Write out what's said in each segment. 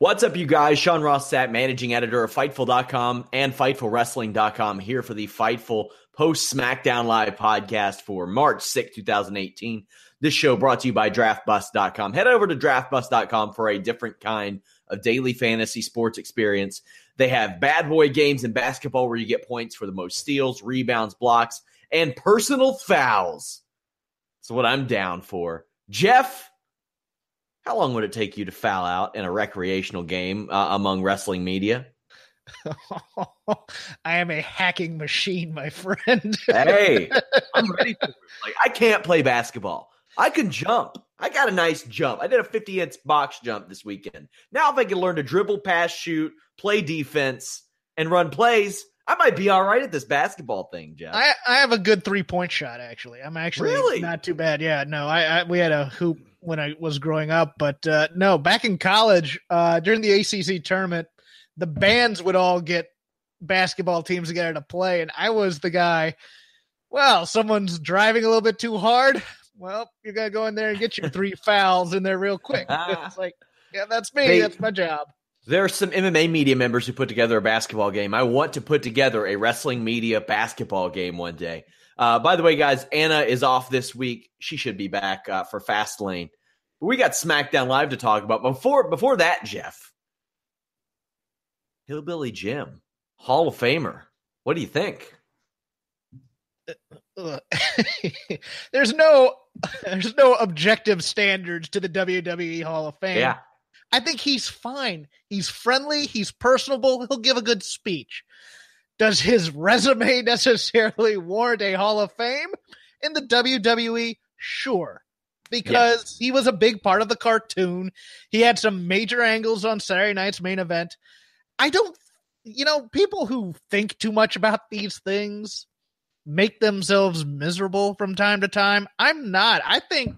What's up, you guys? Sean Ross Sapp, managing editor of Fightful.com and FightfulWrestling.com, here for the Fightful Post SmackDown Live podcast for March 6, 2018. This show brought to you by DraftBust.com. Head over to DraftBust.com for a different kind of daily fantasy sports experience. They have bad boy games in basketball where you get points for the most steals, rebounds, blocks, and personal fouls. That's what I'm down for. Jeff, how long would it take you to foul out in a recreational game uh, among wrestling media? I am a hacking machine, my friend. hey, I'm ready for it. Like I can't play basketball. I can jump. I got a nice jump. I did a 50 inch box jump this weekend. Now, if I can learn to dribble, pass, shoot, play defense, and run plays, I might be all right at this basketball thing, Jeff. I, I have a good three point shot. Actually, I'm actually really not too bad. Yeah, no, I, I we had a hoop when I was growing up, but uh, no, back in college uh, during the ACC tournament, the bands would all get basketball teams together to play, and I was the guy. Well, someone's driving a little bit too hard. Well, you gotta go in there and get your three fouls in there real quick. it's like, yeah, that's me. They, that's my job. There are some MMA media members who put together a basketball game. I want to put together a wrestling media basketball game one day. Uh, by the way, guys, Anna is off this week. She should be back uh, for Fastlane. We got SmackDown Live to talk about. Before before that, Jeff, Hillbilly Jim, Hall of Famer. What do you think? there's no there's no objective standards to the WWE Hall of Fame. Yeah. I think he's fine. He's friendly, he's personable, he'll give a good speech. Does his resume necessarily warrant a Hall of Fame in the WWE? Sure. Because he was a big part of the cartoon. He had some major angles on Saturday night's main event. I don't, you know, people who think too much about these things make themselves miserable from time to time. I'm not. I think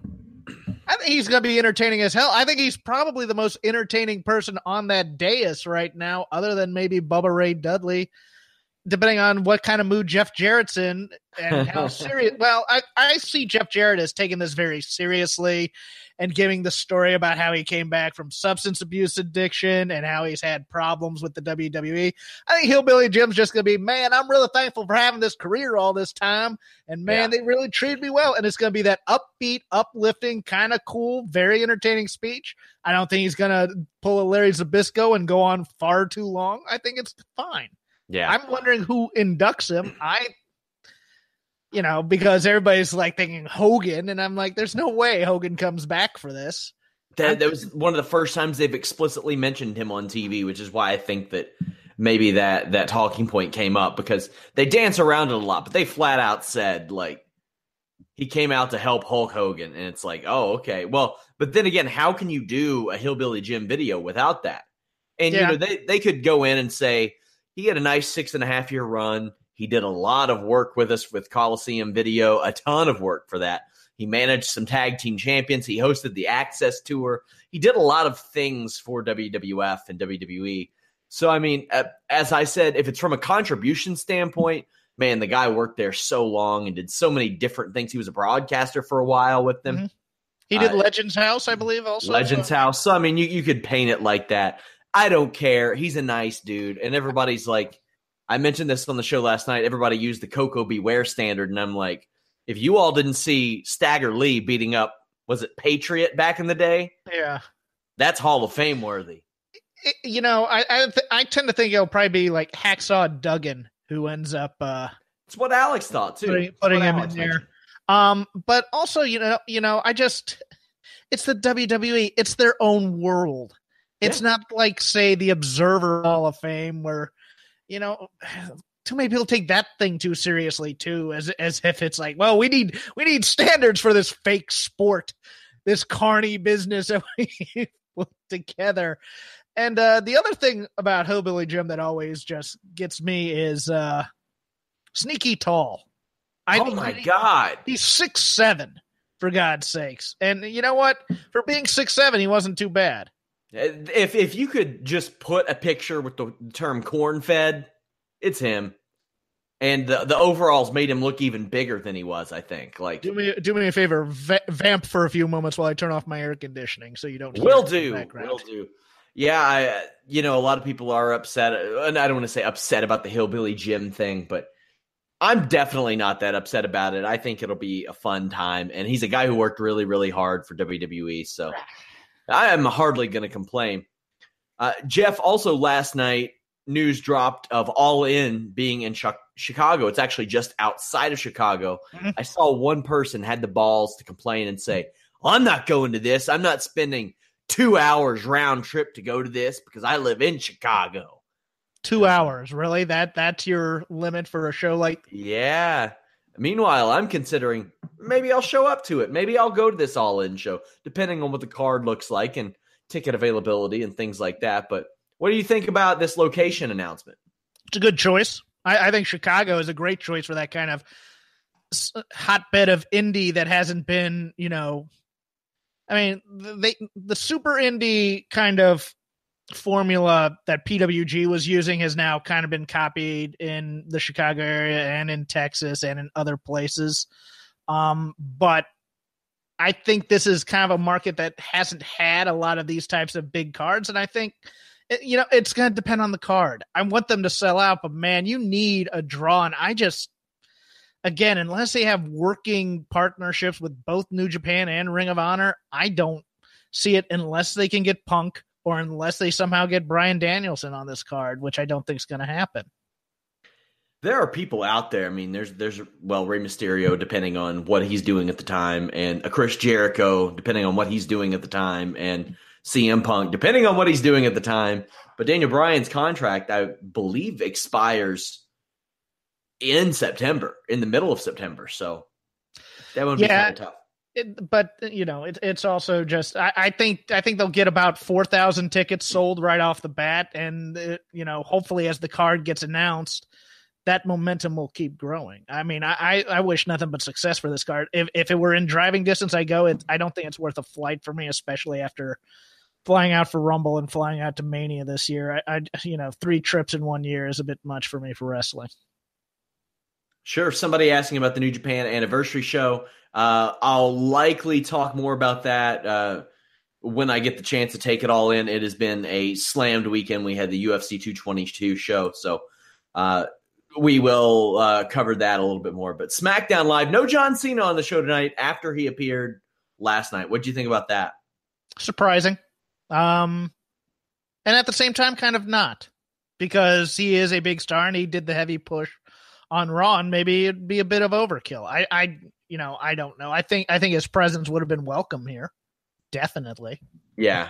I think he's going to be entertaining as hell. I think he's probably the most entertaining person on that dais right now, other than maybe Bubba Ray Dudley depending on what kind of mood Jeff Jarrett's in and how serious. well, I, I see Jeff Jarrett as taking this very seriously and giving the story about how he came back from substance abuse addiction and how he's had problems with the WWE. I think Hillbilly Jim's just going to be, man, I'm really thankful for having this career all this time. And man, yeah. they really treated me well. And it's going to be that upbeat, uplifting, kind of cool, very entertaining speech. I don't think he's going to pull a Larry Zbyszko and go on far too long. I think it's fine. Yeah. I'm wondering who inducts him. I you know, because everybody's like thinking Hogan, and I'm like, there's no way Hogan comes back for this. That, that was one of the first times they've explicitly mentioned him on TV, which is why I think that maybe that that talking point came up because they dance around it a lot, but they flat out said like he came out to help Hulk Hogan, and it's like, oh, okay, well, but then again, how can you do a Hillbilly Jim video without that? And yeah. you know, they they could go in and say, he had a nice six and a half year run. He did a lot of work with us with Coliseum Video, a ton of work for that. He managed some tag team champions. He hosted the Access Tour. He did a lot of things for WWF and WWE. So, I mean, uh, as I said, if it's from a contribution standpoint, man, the guy worked there so long and did so many different things. He was a broadcaster for a while with them. Mm-hmm. He did uh, Legends House, I believe, also. Legends House. So, I mean, you, you could paint it like that. I don't care. He's a nice dude, and everybody's like, I mentioned this on the show last night. Everybody used the Koko B. Ware standard, and I'm like, if you all didn't see Stagger Lee beating up, was it Patriot back in the day? Yeah, that's Hall of Fame worthy. You know, I I, th- I, tend to think it'll probably be like Hacksaw Duggan who ends up. uh It's what Alex thought too. Putting, putting him Alex in there. Mentioned. Um, but also, you know, you know, I just it's the WWE. It's their own world. It's yeah. not like say the Observer Hall of Fame where you know too many people take that thing too seriously too as as if it's like well we need we need standards for this fake sport this carny business that we put together. And uh the other thing about hillbilly jim that always just gets me is uh sneaky tall. I oh my god. he's six seven for god's sakes. And you know what? For being six seven he wasn't too bad if if you could just put a picture with the term corn fed, it's him. And the the overalls made him look even bigger than he was. I think. Like, do me do me a favor, va- vamp for a few moments while I turn off my air conditioning, so you don't. Will do. Will do. Yeah, I you know a lot of people are upset, and I don't want to say upset about the hillbilly Jim thing, but I'm definitely not that upset about it. I think it'll be a fun time, and he's a guy who worked really really hard for WWE, so. I am hardly going to complain. Uh, Jeff, also last night, news dropped of All In being in Chicago. It's actually just outside of Chicago. Mm-hmm. I saw one person had the balls to complain and say, I'm not going to this. I'm not spending two hours round trip to go to this because I live in Chicago. Two hours, really? That that's your limit for a show like? Yeah. Meanwhile, I'm considering maybe I'll show up to it. Maybe I'll go to this all in show, depending on what the card looks like and ticket availability and things like that. But what do you think about this location announcement? It's a good choice. I, I think Chicago is a great choice for that kind of hotbed of indie that hasn't been, you know, I mean, they the super indie kind of formula that PWG was using has now kind of been copied in the Chicago area and in Texas and in other places. Um, but I think this is kind of a market that hasn't had a lot of these types of big cards. And I think, you know, it's going to depend on the card. I want them to sell out, but man, you need a draw. And I just, again, unless they have working partnerships with both New Japan and Ring of Honor, I don't see it unless they can get Punk or unless they somehow get Bryan Danielson on this card, which I don't think is going to happen. There are people out there. I mean, there's there's well Rey Mysterio, depending on what he's doing at the time, and a Chris Jericho, depending on what he's doing at the time, and CM Punk, depending on what he's doing at the time. But Daniel Bryan's contract, I believe, expires in September, in the middle of September. So that would be kind of tough. It, but you know, it, it's also just I, I, think I think they'll get about four thousand tickets sold right off the bat, and uh, you know, hopefully as the card gets announced, that momentum will keep growing. I mean, I, I wish nothing but success for this card. If if it were in driving distance, I go. It, I don't think it's worth a flight for me, especially after flying out for Rumble and flying out to Mania this year. I, I you know, three trips in one year is a bit much for me for wrestling. Sure. Somebody asking about the New Japan anniversary show. Uh, I'll likely talk more about that uh, when I get the chance to take it all in. It has been a slammed weekend. We had the UFC 222 show, so uh, we will uh, cover that a little bit more. But SmackDown Live, no John Cena on the show tonight after he appeared last night. What do you think about that? Surprising, um, and at the same time, kind of not because he is a big star and he did the heavy push on Raw, and maybe it'd be a bit of overkill. I, I you know, I don't know. I think I think his presence would have been welcome here, definitely. Yeah,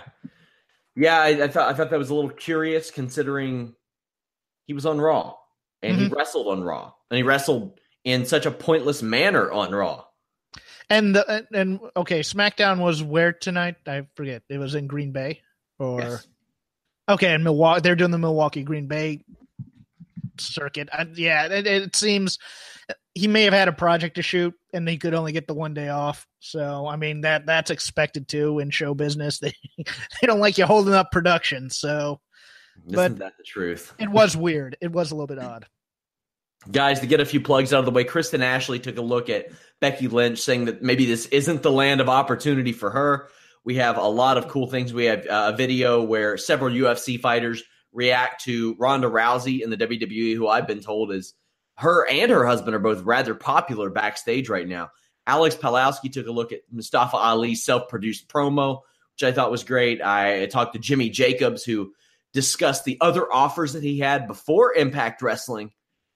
yeah. I, I thought I thought that was a little curious considering he was on Raw and mm-hmm. he wrestled on Raw and he wrestled in such a pointless manner on Raw. And the and okay, SmackDown was where tonight? I forget. It was in Green Bay or yes. okay, in Milwaukee. They're doing the Milwaukee Green Bay circuit. I, yeah, it, it, seems he may have had a project to shoot and he could only get the one day off. So I mean that that's expected too in show business. They they don't like you holding up production. So Isn't but that the truth? it was weird. It was a little bit odd. Guys, to get a few plugs out of the way, Kristen Ashley took a look at Becky Lynch, saying that maybe this isn't the land of opportunity for her. We have a lot of cool things. We have uh, a video where several UFC fighters react to Ronda Rousey in the WWE, who I've been told is her and her husband are both rather popular backstage right now. Alex Palowski took a look at Mustafa Ali's self produced promo, which I thought was great. I talked to Jimmy Jacobs, who discussed the other offers that he had before Impact Wrestling.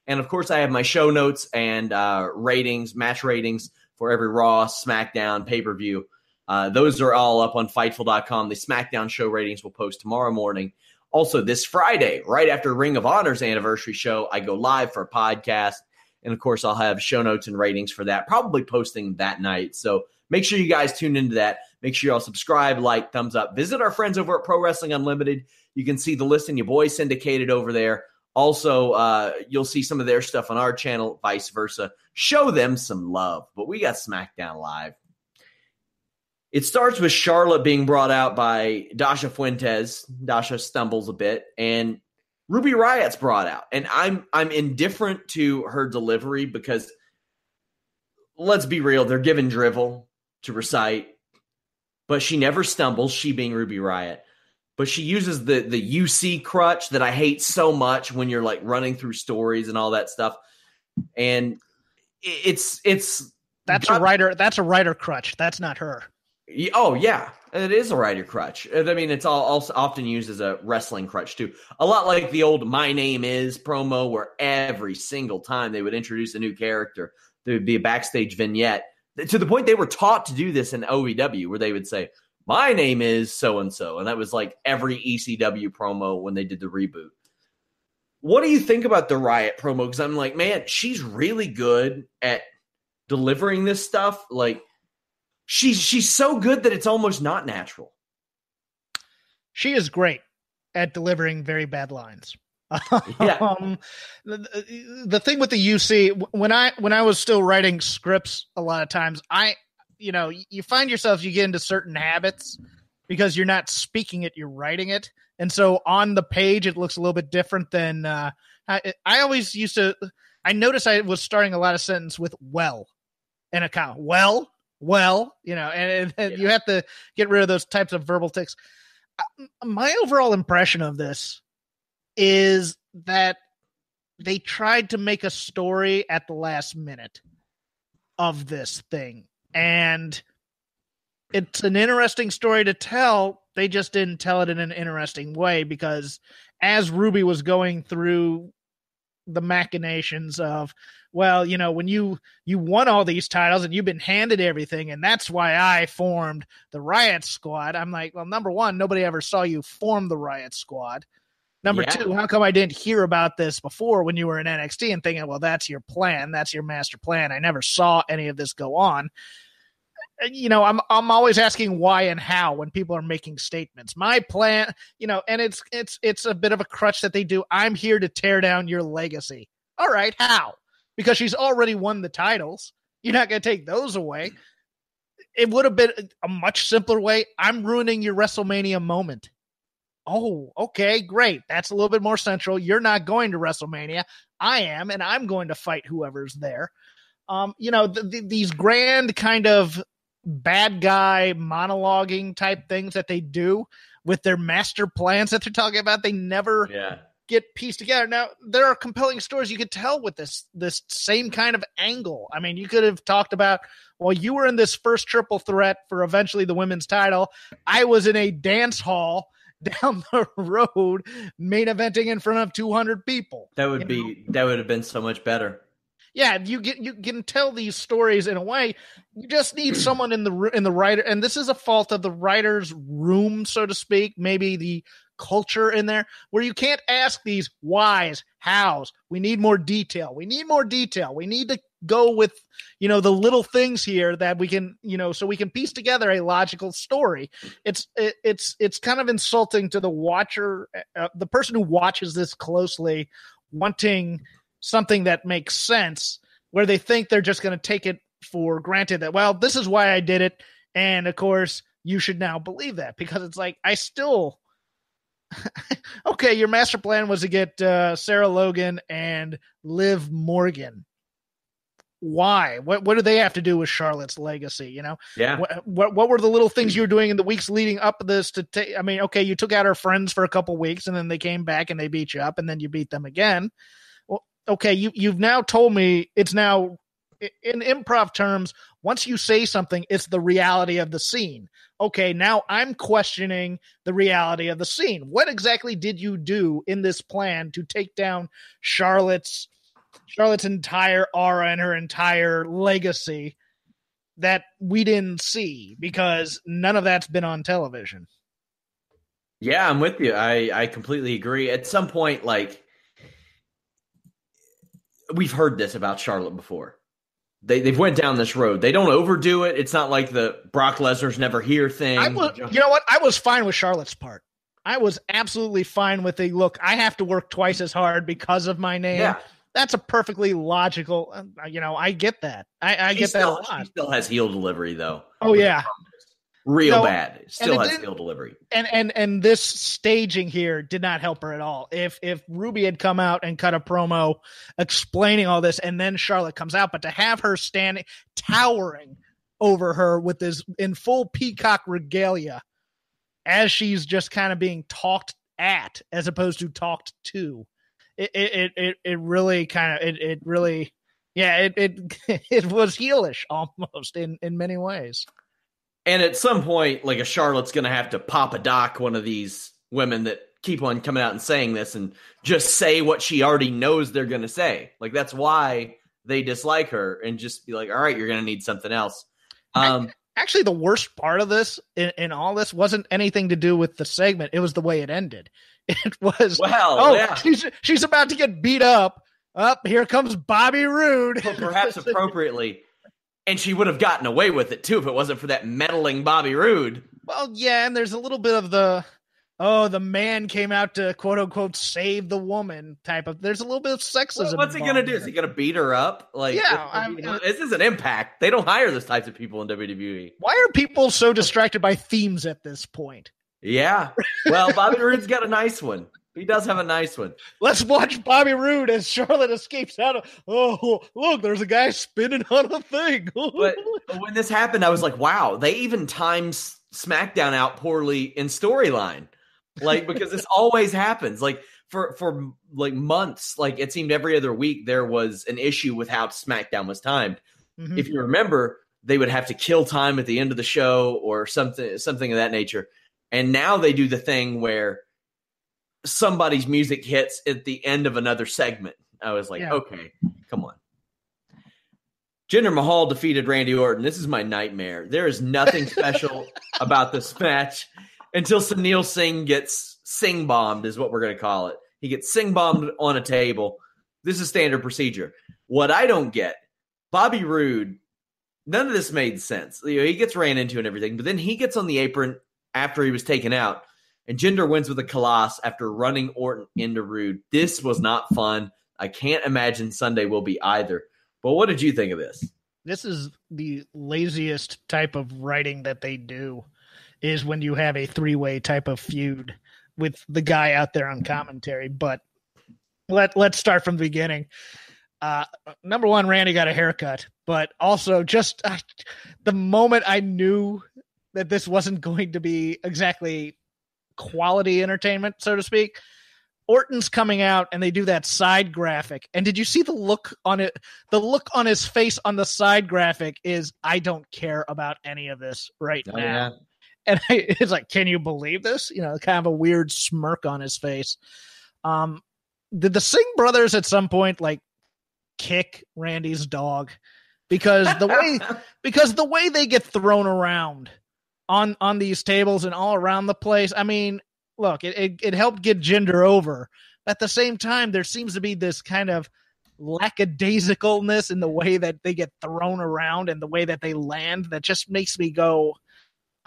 And of course, I have my show notes and uh, ratings, match ratings for every Raw, SmackDown, pay per view. Uh, those are all up on Fightful.com. The SmackDown show ratings will post tomorrow morning. Also, this Friday, right after Ring of Honor's anniversary show, I go live for a podcast. And of course, I'll have show notes and ratings for that, probably posting that night. So make sure you guys tune into that. Make sure y'all subscribe, like, thumbs up. Visit our friends over at Pro Wrestling Unlimited. You can see the list and your boys syndicated over there. Also, uh, you'll see some of their stuff on our channel, vice versa. Show them some love. But we got SmackDown Live. It starts with Charlotte being brought out by Dasha Fuentes. Dasha stumbles a bit, and Ruby Riott's brought out. And I'm I'm indifferent to her delivery because let's be real, they're given drivel to recite, but she never stumbles, she being Ruby Riott. But she uses the the UC crutch that I hate so much when you're like running through stories and all that stuff. And it's it's that's a writer that's a writer crutch. That's not her. Oh yeah, it is a rider crutch. I mean, it's all also often used as a wrestling crutch too. A lot like the old "My Name Is" promo, where every single time they would introduce a new character, there would be a backstage vignette. To the point they were taught to do this in OVW, where they would say, "My name is so and so," and that was like every ECW promo when they did the reboot. What do you think about the Riott promo? Because I'm like, man, she's really good at delivering this stuff. Like she's she's so good that it's almost not natural. She is great at delivering very bad lines. Yeah. um, the, the thing with the UC when I when I was still writing scripts, a lot of times I, you know, you find yourself you get into certain habits because you're not speaking it, you're writing it, and so on the page it looks a little bit different than. Uh, I, I always used to. I noticed I was starting a lot of sentence with "well" in a count. Well, well, you know, and, and yeah. you have to get rid of those types of verbal tics. Uh, my overall impression of this is that they tried to make a story at the last minute of this thing. And it's an interesting story to tell. They just didn't tell it in an interesting way because as Ruby was going through the machinations of well you know when you you won all these titles and you've been handed everything and that's why i formed the riot squad i'm like well number one nobody ever saw you form the riot squad. Number yeah. two how come i didn't hear about this before when you were in nxt and thinking well that's your plan that's your master plan. I never saw any of this go on you know, I'm I'm always asking why and how when people are making statements. My plan, you know, and it's it's it's a bit of a crutch that they do. I'm here to tear down your legacy. All right, how? Because she's already won the titles. You're not going to take those away. It would have been a much simpler way. I'm ruining your WrestleMania moment. Oh, okay, great. That's a little bit more central. You're not going to WrestleMania. I am, and I'm going to fight whoever's there. Um, you know, th- th- these grand kind of bad guy monologuing type things that they do with their master plans that they're talking about. They never yeah. get pieced together. Now there are compelling stories you could tell with this this same kind of angle. I mean, you could have talked about well, you were in this first triple threat for eventually the women's title. I was in a dance hall down the road main eventing in front of 200 people. That would be know? that would have been so much better yeah, you get you can tell these stories in a way. You just need someone in the in the writer, and this is a fault of the writer's room, so to speak. Maybe the culture in there where you can't ask these whys, hows. We need more detail. We need more detail. We need to go with you know the little things here that we can you know so we can piece together a logical story it's it, it's it's kind of insulting to the watcher uh, the person who watches this closely wanting something that makes sense where they think they're just going to take it for granted that well this is why i did it and of course you should now believe that because it's like i still okay your master plan was to get uh, sarah logan and liv morgan why? What what do they have to do with Charlotte's legacy? You know, Yeah. what what, what were the little things you were doing in the weeks leading up this to take? I mean, okay, you took out our friends for a couple weeks, and then they came back and they beat you up, and then you beat them again. Okay, you you've now told me it's now in improv terms. Once you say something, it's the reality of the scene. Okay, now I'm questioning the reality of the scene. What exactly did you do in this plan to take down Charlotte's Charlotte's entire aura and her entire legacy that we didn't see because none of that's been on television. Yeah, I'm with you. I I completely agree. At some point, like we've heard this about Charlotte before. They they've went down this road. They don't overdo it. It's not like the Brock Lesnar's never here thing. I was, you know what? I was fine with Charlotte's part. I was absolutely fine with the look. I have to work twice as hard because of my name. yeah, That's a perfectly logical. uh, You know, I get that. I, I get that a still, she still has heel delivery though. Oh yeah, real No, bad. Still has didn't- delivery. and and and this staging here did not help her at all. If if Ruby had come out and cut a promo explaining all this, and then Charlotte comes out, but to have her standing towering over her with this in full peacock regalia, as she's just kind of being talked at as opposed to talked to, it it it it, it really kind of it it really. Yeah, it, it it was heelish almost in, in many ways. And at some point, like a Charlotte's going to have to pop a doc one of these women that keep on coming out and saying this and just say what she already knows they're going to say. Like that's why they dislike her and just be like, all right, you're going to need something else. Um, actually the worst part of this in, in all this wasn't anything to do with the segment it was the way it ended it was well, oh yeah, she's she's about to get beat up up here comes bobby roode but perhaps appropriately. And she would have gotten away with it too if it wasn't for that meddling Bobby Roode. well yeah and there's a little bit of the oh the man came out to quote unquote save the woman type of there's a little bit of sexism Well, what's he gonna do? Is he gonna beat her up? Like, Yeah, I I'm- this is an impact. They don't hire those types of people in WWE. why are people so distracted by themes at this point Yeah. Well, Bobby Roode's got a nice one. He does have a nice one. Let's watch Bobby Roode as Charlotte escapes out of. Oh, look, there's a guy spinning on a thing. But, when this happened, I was like, wow, they even times SmackDown out poorly in storyline. Like, because this always happens. Like, for, for like months, like it seemed every other week there was an issue with how SmackDown was timed. Mhm. if you remember, they would have to kill time at the end of the show or something something of that nature. And now they do the thing where somebody's music hits at the end of another segment. I was like, Yeah. okay, come on. Jinder Mahal defeated Randy Orton. This is my nightmare. There is nothing special about this match until Sunil Singh gets sing bombed, is what we're going to call it. He gets sing bombed on a table. This is standard procedure. What I don't get, Bobby Roode, none of this made sense. You know, he gets ran into and everything, but then he gets on the apron after he was taken out, and Jinder wins with a Khallas after running Orton into Roode. This was not fun. I can't imagine Sunday will be either. But what did you think of this? this is the laziest type of writing that they do is when you have a three-way type of feud with the guy out there on commentary but let let's start from the beginning uh number one randy got a haircut but also just uh, the moment i knew that this wasn't going to be exactly quality entertainment so to speak orton's coming out and they do that side graphic and did you see the look on it the look on his face on the side graphic is I don't care about any of this right Oh, now. And I, it's like, can you believe this? You know, kind of a weird smirk on his face. Um, did the Singh brothers at some point like kick Randy's dog? Because the way because the way they get thrown around on on these tables and all around the place. I mean, look, it it, it helped get Jinder over. But at the same time, there seems to be this kind of lackadaisicalness in the way that they get thrown around and the way that they land that just makes me go.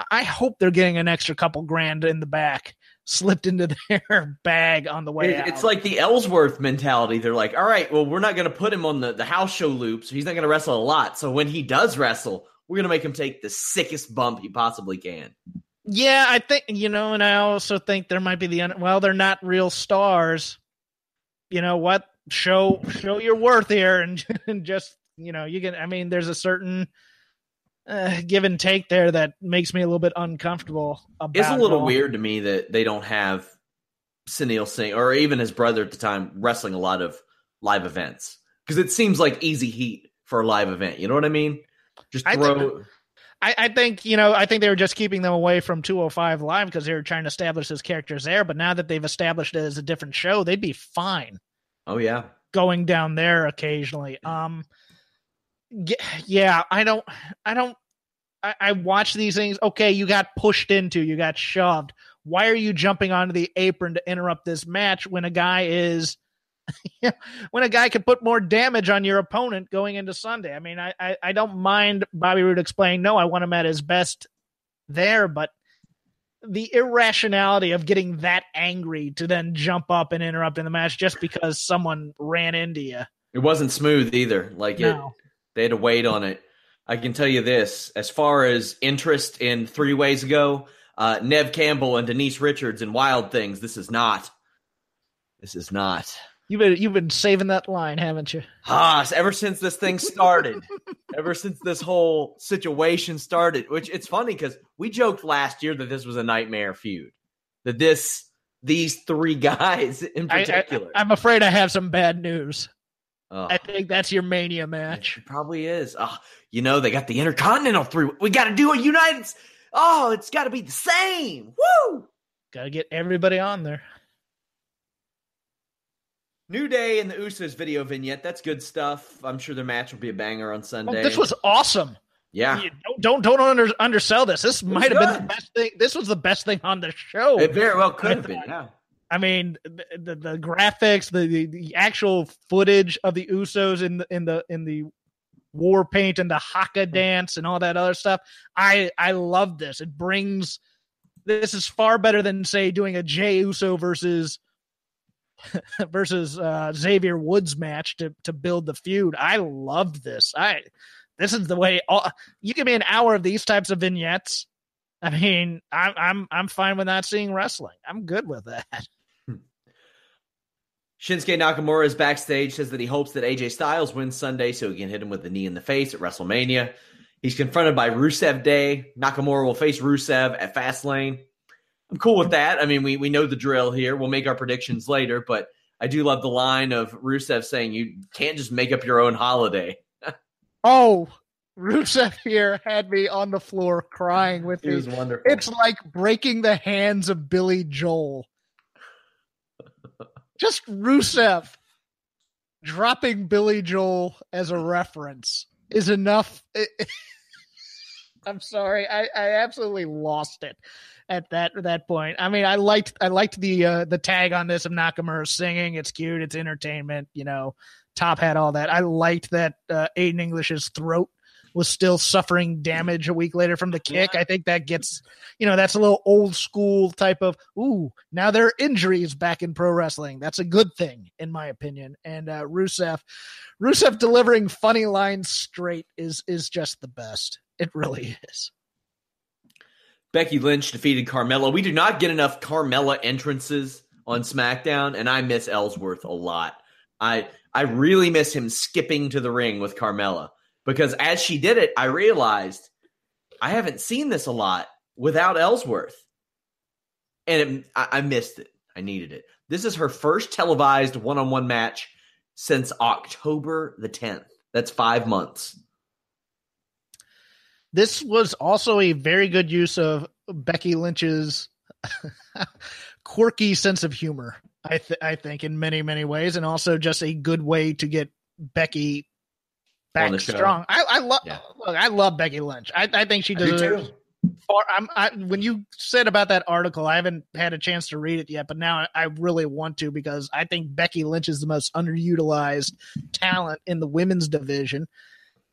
I hope they're getting an extra couple grand in the back slipped into their bag on the way It- out. it's like the Ellsworth mentality. They're like, all right, well, we're not going to put him on the, the house show loop, so he's not going to wrestle a lot. So when he does wrestle, we're going to make him take the sickest bump he possibly can. Yeah, I think you know, and I also think there might be the un- well, they're not real stars. You know what? Show show your worth here and, and just you know, you can. I mean, there's a certain uh, give and take there that makes me a little bit uncomfortable. About It's a little it all. weird to me that they don't have Sunil Singh or even his brother at the time wrestling a lot of live events because it seems like easy heat for a live event. You know what I mean? Just I throw. think- I, I think you know. I think they were just keeping them away from 205 Live because they were trying to establish his characters there. But now that they've established it as a different show, they'd be fine oh yeah, going down there occasionally. Um, yeah, I don't, I don't, I, I watch these things. Okay, you got pushed into, you got shoved. Why are you jumping onto the apron to interrupt this match when a guy is, when a guy can put more damage on your opponent going into Sunday? I mean, I, I, I don't mind Bobby Roode explaining. No, I want him at his best there, but the irrationality of getting that angry to then jump up and interrupt in the match just because someone ran into you. it wasn't smooth either. Like it, they had to wait on it. I can tell you this: as far as interest in three ways ago, uh, Neve Campbell and Denise Richards and Wild Things. This is not. This is not. You've been you've been saving that line, haven't you? Haas, ever since this thing started, ever since this whole situation started, which it's funny because we joked last year that this was a nightmare feud, that this these three guys in particular. I, am afraid I have some bad news. Oh, I think that's your mania match. it probably is. Oh, you know they got the Intercontinental three. We got to do a United. Oh, it's got to be the same. Woo! Got to get everybody on there. New Day and the Usos video vignette. That's good stuff. I'm sure their match will be a banger on Oh, Sunday. this was awesome. yeah. Don't don't, don't under, undersell this. This might have been the best thing. This was the best thing on the show. It very well could have been. Yeah. I mean, the, the, the graphics, the, the the actual footage of the Usos in the in the in the war paint and the haka hmm. dance and all that other stuff. I I love this. It brings this is far better than say doing a Jay Uso versus versus uh, Xavier Woods match to to build the feud. I loved this. I this is the way. All, you give me an hour of these types of vignettes. I mean, I'm I'm I'm fine with not seeing wrestling. I'm good with that. Shinsuke Nakamura is backstage, says that he hopes that AJ Styles wins Sunday so he can hit him with the knee in the face at WrestleMania. He's confronted by Rusev Day. Nakamura will face Rusev at Fastlane. I'm cool with that. I mean, we, we know the drill here. We'll make our predictions later, but I do love the line of Rusev saying you can't just make up your own holiday. Oh, Rusev here had me on the floor crying with It me. was wonderful. It's like breaking the hands of Billy Joel. Just Rusev dropping Billy Joel as a reference is enough. I'm sorry, I, I absolutely lost it at that that point. I mean, I liked I liked the uh, the tag on this of Nakamura singing. It's cute. It's entertainment. You know, top hat, all that. I liked that uh, Aiden English's throat was still suffering damage a week later from the kick. I think that gets, you know, that's a little old school type of, ooh, now there are injuries back in pro wrestling. That's a good thing, in my opinion. And uh, Rusev, Rusev delivering funny lines straight is is just the best. It really is. Becky Lynch defeated Carmella. We do not get enough Carmella entrances on SmackDown, and I miss Ellsworth a lot. I I really miss him skipping to the ring with Carmella because as she did it, I realized I haven't seen this a lot without Ellsworth, and it, I, I missed it. I needed it. This is her first televised one-on-one match since October the 10th. That's five months. This was also a very good use of Becky Lynch's quirky sense of humor. I th- I think in many many ways, and also just a good way to get Becky back strong. I, I love Yeah. look. I love Becky Lynch. I, I think she deserves too. far. I'm, I, when you said about that article, I haven't had a chance to read it yet, but now I really want to because I think Becky Lynch is the most underutilized talent in the women's division.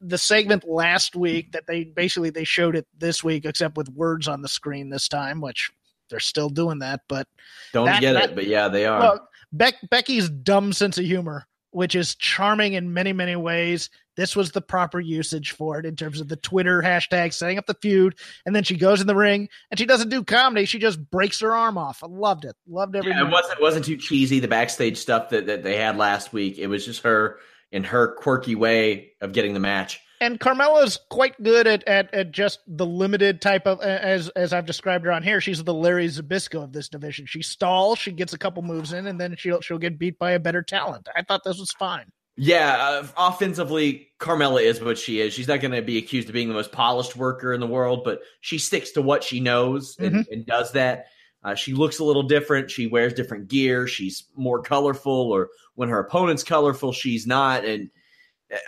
The segment last week that they basically they showed it this week, except with words on the screen this time, which they're still doing that. But Don't That- get that- it, but yeah, they are. well, Beck, Becky's dumb sense of humor, which is charming in many, many ways. This was the proper usage for it in terms of the Twitter hashtag setting up the feud. And then she goes in the ring and she doesn't do comedy. She just breaks her arm off. I loved it. Loved every Yeah, it wasn't wasn't too cheesy. The backstage stuff that, that they had last week. It was just her in her quirky way of getting the match. And Carmella's quite good at, at, at just the limited type of as as I've described her on here. She's the Larry Zbyszko of this division. She stalls, she gets a couple moves in, and then she'll she'll get beat by a better talent. I thought this was fine. Yeah, uh, offensively, Carmella is what she is. She's not going to be accused of being the most polished worker in the world, but she sticks to what she knows and, mm-hmm. and does that. Uh, she looks a little different. She wears different gear. She's more colorful, or when her opponent's colorful, she's not. And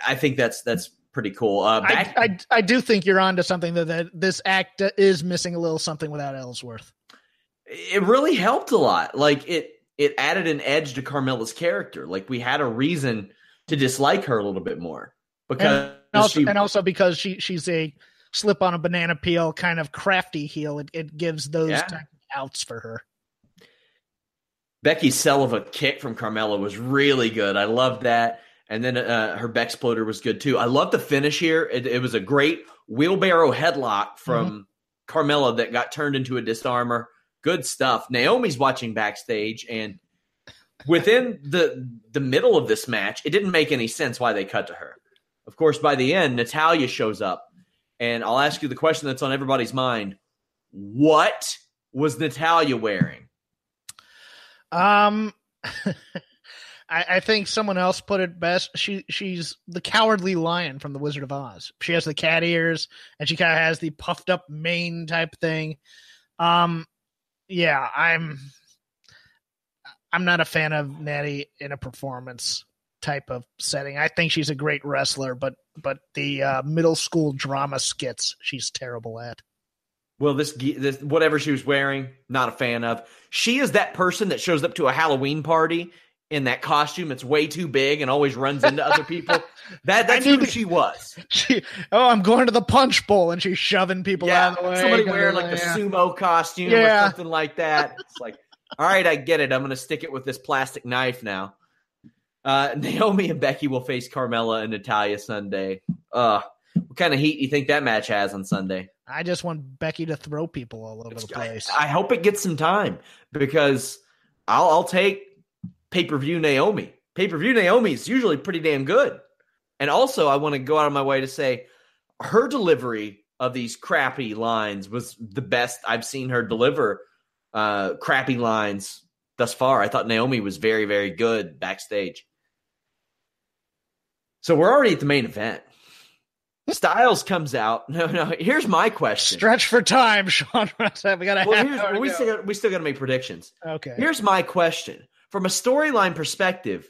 I think that's that's pretty cool. Uh, back- I, I, I do think you're onto something that, that this act is missing a little something without Ellsworth. It really helped a lot. Like it it added an edge to Carmella's character. Like we had a reason to dislike her a little bit more because and also, she, and also because she she's a slip on a banana peel kind of crafty heel. It, it gives those yeah. Outs for her. Becky's sell of a kick from Carmella was really good. I loved that. And then uh, her Bexploder was good too. I love the finish here. It, it was a great wheelbarrow headlock from mm-hmm. Carmella that got turned into a disarmer. Good stuff. Naomi's watching backstage, and within the the middle of this match, it didn't make any sense why they cut to her. Of course, by the end, Natalya shows up, and I'll ask you the question that's on everybody's mind: What was Natalya wearing? Um, I, I, think someone else put it best. She she's the cowardly lion from the Wizard of Oz. She has the cat ears, and she kind of has the puffed up mane type thing. Um, yeah, I'm I'm not a fan of Natty in a performance type of setting. I think she's a great wrestler, but but the uh, middle school drama skits she's terrible at. Well, this, this whatever she was wearing, not a fan of. She is that person that shows up to a Halloween party in that costume. It's way too big and always runs into other people. That that's who she was. She oh, I'm going to the punch bowl, and she's shoving people yeah, out of the way. Somebody wearing like the yeah. sumo costume yeah. or something like that. It's like all right, I get it. I'm going to stick it with this plastic knife now. Uh, Naomi and Becky will face Carmella and Natalya Sunday. Uh, what kind of heat do you think that match has on Sunday? I just want Becky to throw people all over it's, the place. I, I, hope it gets some time because I'll, I'll take pay per view Naomi. Pay per view Naomi is usually pretty damn good. And also, I want to go out of my way to say her delivery of these crappy lines was the best I've seen her deliver uh, crappy lines thus far. I thought Naomi was very, very good backstage. So we're already at the main event. Styles comes out. No, no. Here's my question. Stretch for time, Sean. we got well, we still got, we still got to make predictions. Okay. Here's my question. From a storyline perspective,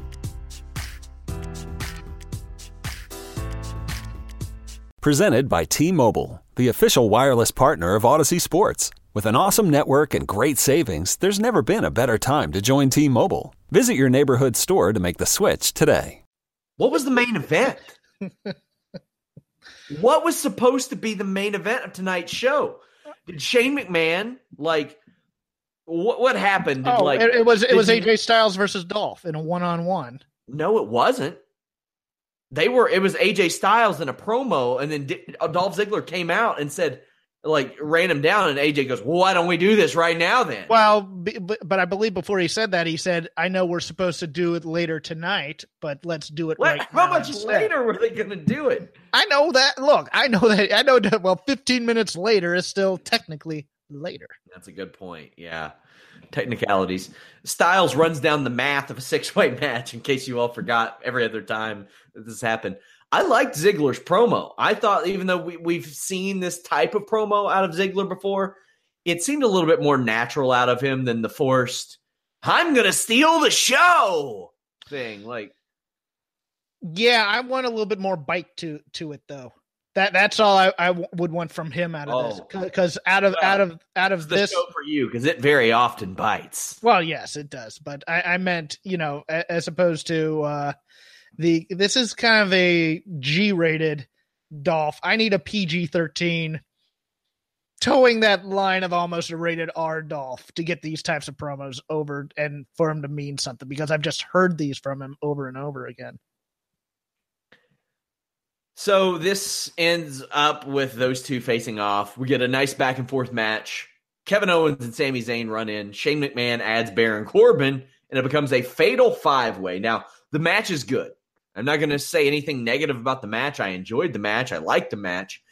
Presented by T Mobile, the official wireless partner of Audacy Sports. With an awesome network and great savings, there's never been a better time to join T Mobile. Visit your neighborhood store to make the switch today. What was the main event? what was supposed to be the main event of tonight's show? Did Shane McMahon like what what happened? Did, oh, like it, it was it was AJ Styles versus Dolph in a one on one. No, it wasn't they were it was AJ Styles in a promo, and then Dolph Ziggler came out and said like ran him down, and AJ goes, "Well, why don't we do this right now then?" Well, but I believe before he said that, he said, "I know we're supposed to do it later tonight, but let's do it what? right." How much later were they going to do it? I know that. Look, I know that. I know that. Well, fifteen minutes later is still technically later. That's a good point. Yeah technicalities. Styles runs down the math of a six way match in case you all forgot every other time that this happened. I liked Ziggler's promo. I thought, even though we, we've seen this type of promo out of Ziggler before, it seemed a little bit more natural out of him than the forced, I'm going to steal the show thing. Like, yeah, I want a little bit more bite to to it though. That that's all I, I would want from him out of Oh. this because out of Well, out of out of this. show for you because it very often bites. Well, yes, it does, but I, I meant you know as opposed to uh, the this is kind of a G-rated Dolph. I need a PG-13 towing that line of almost a rated R Dolph to get these types of promos over and for him to mean something because I've just heard these from him over and over again. So this ends up with those two facing off. We get a nice back and forth match. Kevin Owens and Sami Zayn run in. Shane McMahon adds Baron Corbin, and it becomes a fatal five way. Now, the match is good. I'm not going to say anything negative about the match. I enjoyed the match. I liked the match.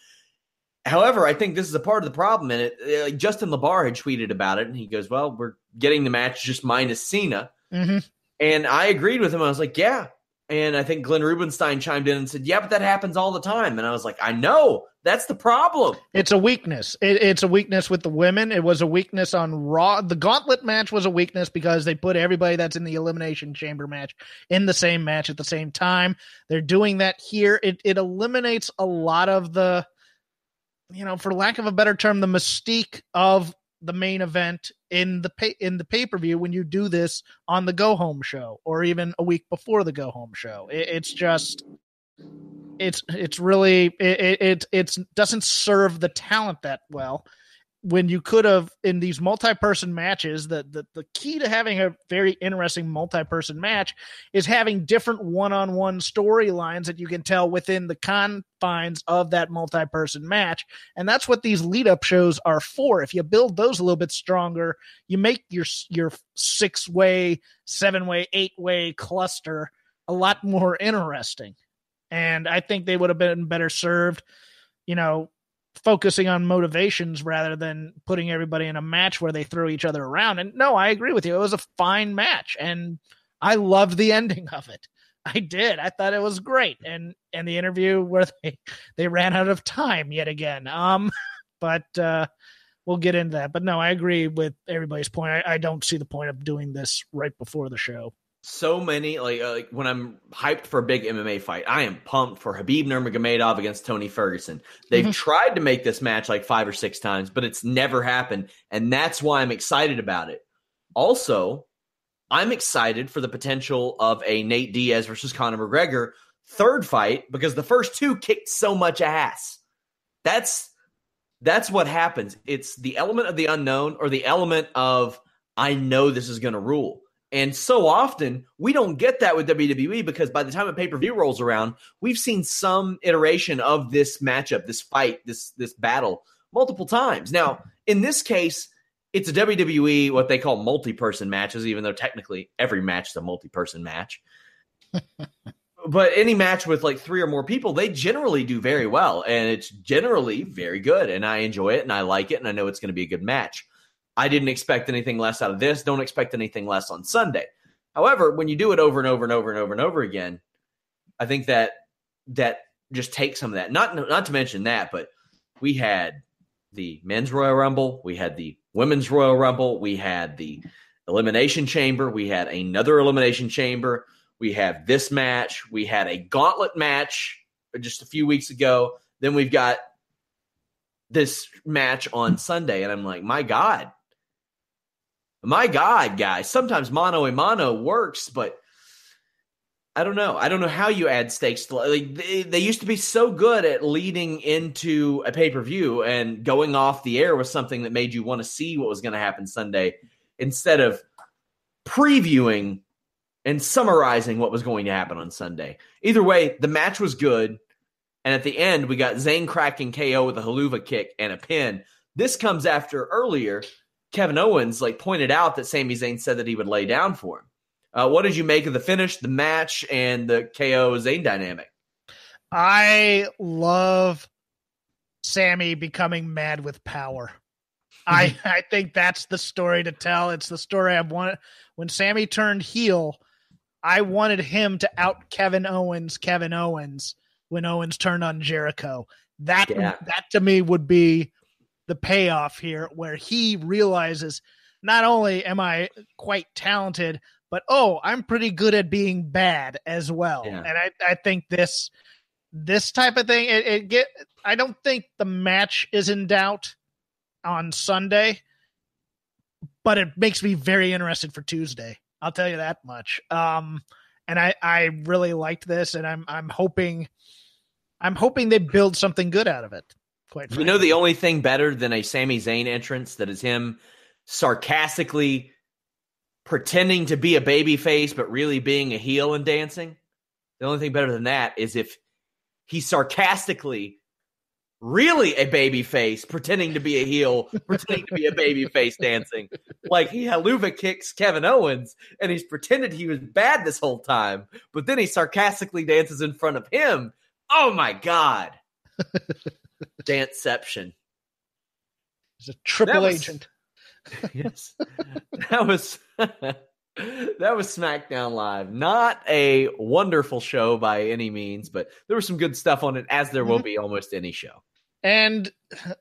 However, I think this is a part of the problem. And it, uh, Justin LaBar had tweeted about it, and he goes, Well, we're getting the match just minus Cena. Mm-hmm. And I agreed with him. I was like, yeah. And I think Glenn Rubenstein chimed in and said, yeah, but that happens all the time. And I was like, I know. That's the problem. It's a weakness. It, it's a weakness with the women. It was a weakness on Raw. The Gauntlet match was a weakness because they put everybody that's in the Elimination Chamber match in the same match at the same time. They're doing that here. It it eliminates a lot of the, you know, for lack of a better term, the mystique of the main event in the pay, in the pay per view when you do this on the go home show or even a week before the go home show. It, it's just it's it's really it, it it it's doesn't serve the talent that well when you could have in these multi-person matches that the the key to having a very interesting multi-person match is having different one-on-one storylines that you can tell within the confines of that multi-person match. And that's what these lead-up shows are for. If you build those a little bit stronger you make your your six-way seven-way eight-way cluster a lot more interesting. And I think they would have been better served, you know, focusing on motivations rather than putting everybody in a match where they throw each other around. And no, I agree with you. It was a fine match, and I loved the ending of it. I did. I thought it was great, and and the interview where they they ran out of time yet again. Um, but uh, we'll get into that. But no, I agree with everybody's point. I, I don't see the point of doing this right before the show. So many, like, uh, like when I'm hyped for a big MMA fight, I am pumped for Khabib Nurmagomedov against Tony Ferguson. They've Mhm. tried to make this match like five or six times, but it's never happened. And that's why I'm excited about it. Also, I'm excited for the potential of a Nate Diaz versus Conor McGregor third fight because the first two kicked so much ass. That's that's what happens. It's the element of the unknown or the element of I know this is going to rule. And so often we don't get that with WWE because by the time a pay per view rolls around, we've seen some iteration of this matchup, this fight, this this battle multiple times. Now, in this case, it's a WWE what they call multi person matches, even though technically every match is a multi person match. but any match with like three or more people, they generally do very well, and it's generally very good, and I enjoy it and I like it, and I know it's going to be a good match. I didn't expect anything less out of this. Don't expect anything less on Sunday. However, when you do it over and over and over and over and over again, I think that that just takes some of that. Not not to mention that, but we had the men's Royal Rumble, we had the women's Royal Rumble, we had the elimination chamber, we had another elimination chamber, we have this match, we had a gauntlet match just a few weeks ago. Then we've got this match on Sunday, and I'm like, my God, my God, guys. Sometimes mono a mono works, but I don't know. I don't know how you add stakes. To, like they, they used to be so good at leading into a pay per view and going off the air was something that made you want to see what was going to happen Sunday instead of previewing and summarizing what was going to happen on Sunday. Either way, the match was good. And at the end, we got Zayn cracking KO with a Helluva kick and a pin. This comes after earlier, Kevin Owens like pointed out that Sami Zayn said that he would lay down for him. Uh, what did you make of the finish, the match, and the KO Zayn dynamic? I love Sami becoming mad with power. I I think that's the story to tell. It's the story I want. When Sami turned heel, I wanted him to out Kevin Owens, Kevin Owens, when Owens turned on Jericho. That Yeah. that to me would be the payoff here, where he realizes not only am I quite talented, but oh, I'm pretty good at being bad as well. Yeah. And I, I think this this type of thing, it, it get I don't think the match is in doubt on Sunday, but it makes me very interested for Tuesday. I'll tell you that much. Um, and I, I really liked this, and I'm I'm hoping I'm hoping they build something good out of it. Quite You know the only thing better than a Sami Zayn entrance that is him sarcastically pretending to be a baby face but really being a heel and dancing? The only thing better than that is if he's sarcastically really a baby face pretending to be a heel, pretending to be a baby face dancing. Like he Helluva kicks Kevin Owens and he's pretended he was bad this whole time, but then he sarcastically dances in front of him. Oh my god. Danceception. He's a triple was- agent. yes. That was that was SmackDown Live. Not a wonderful show by any means, but there was some good stuff on it, as there will be almost any show. And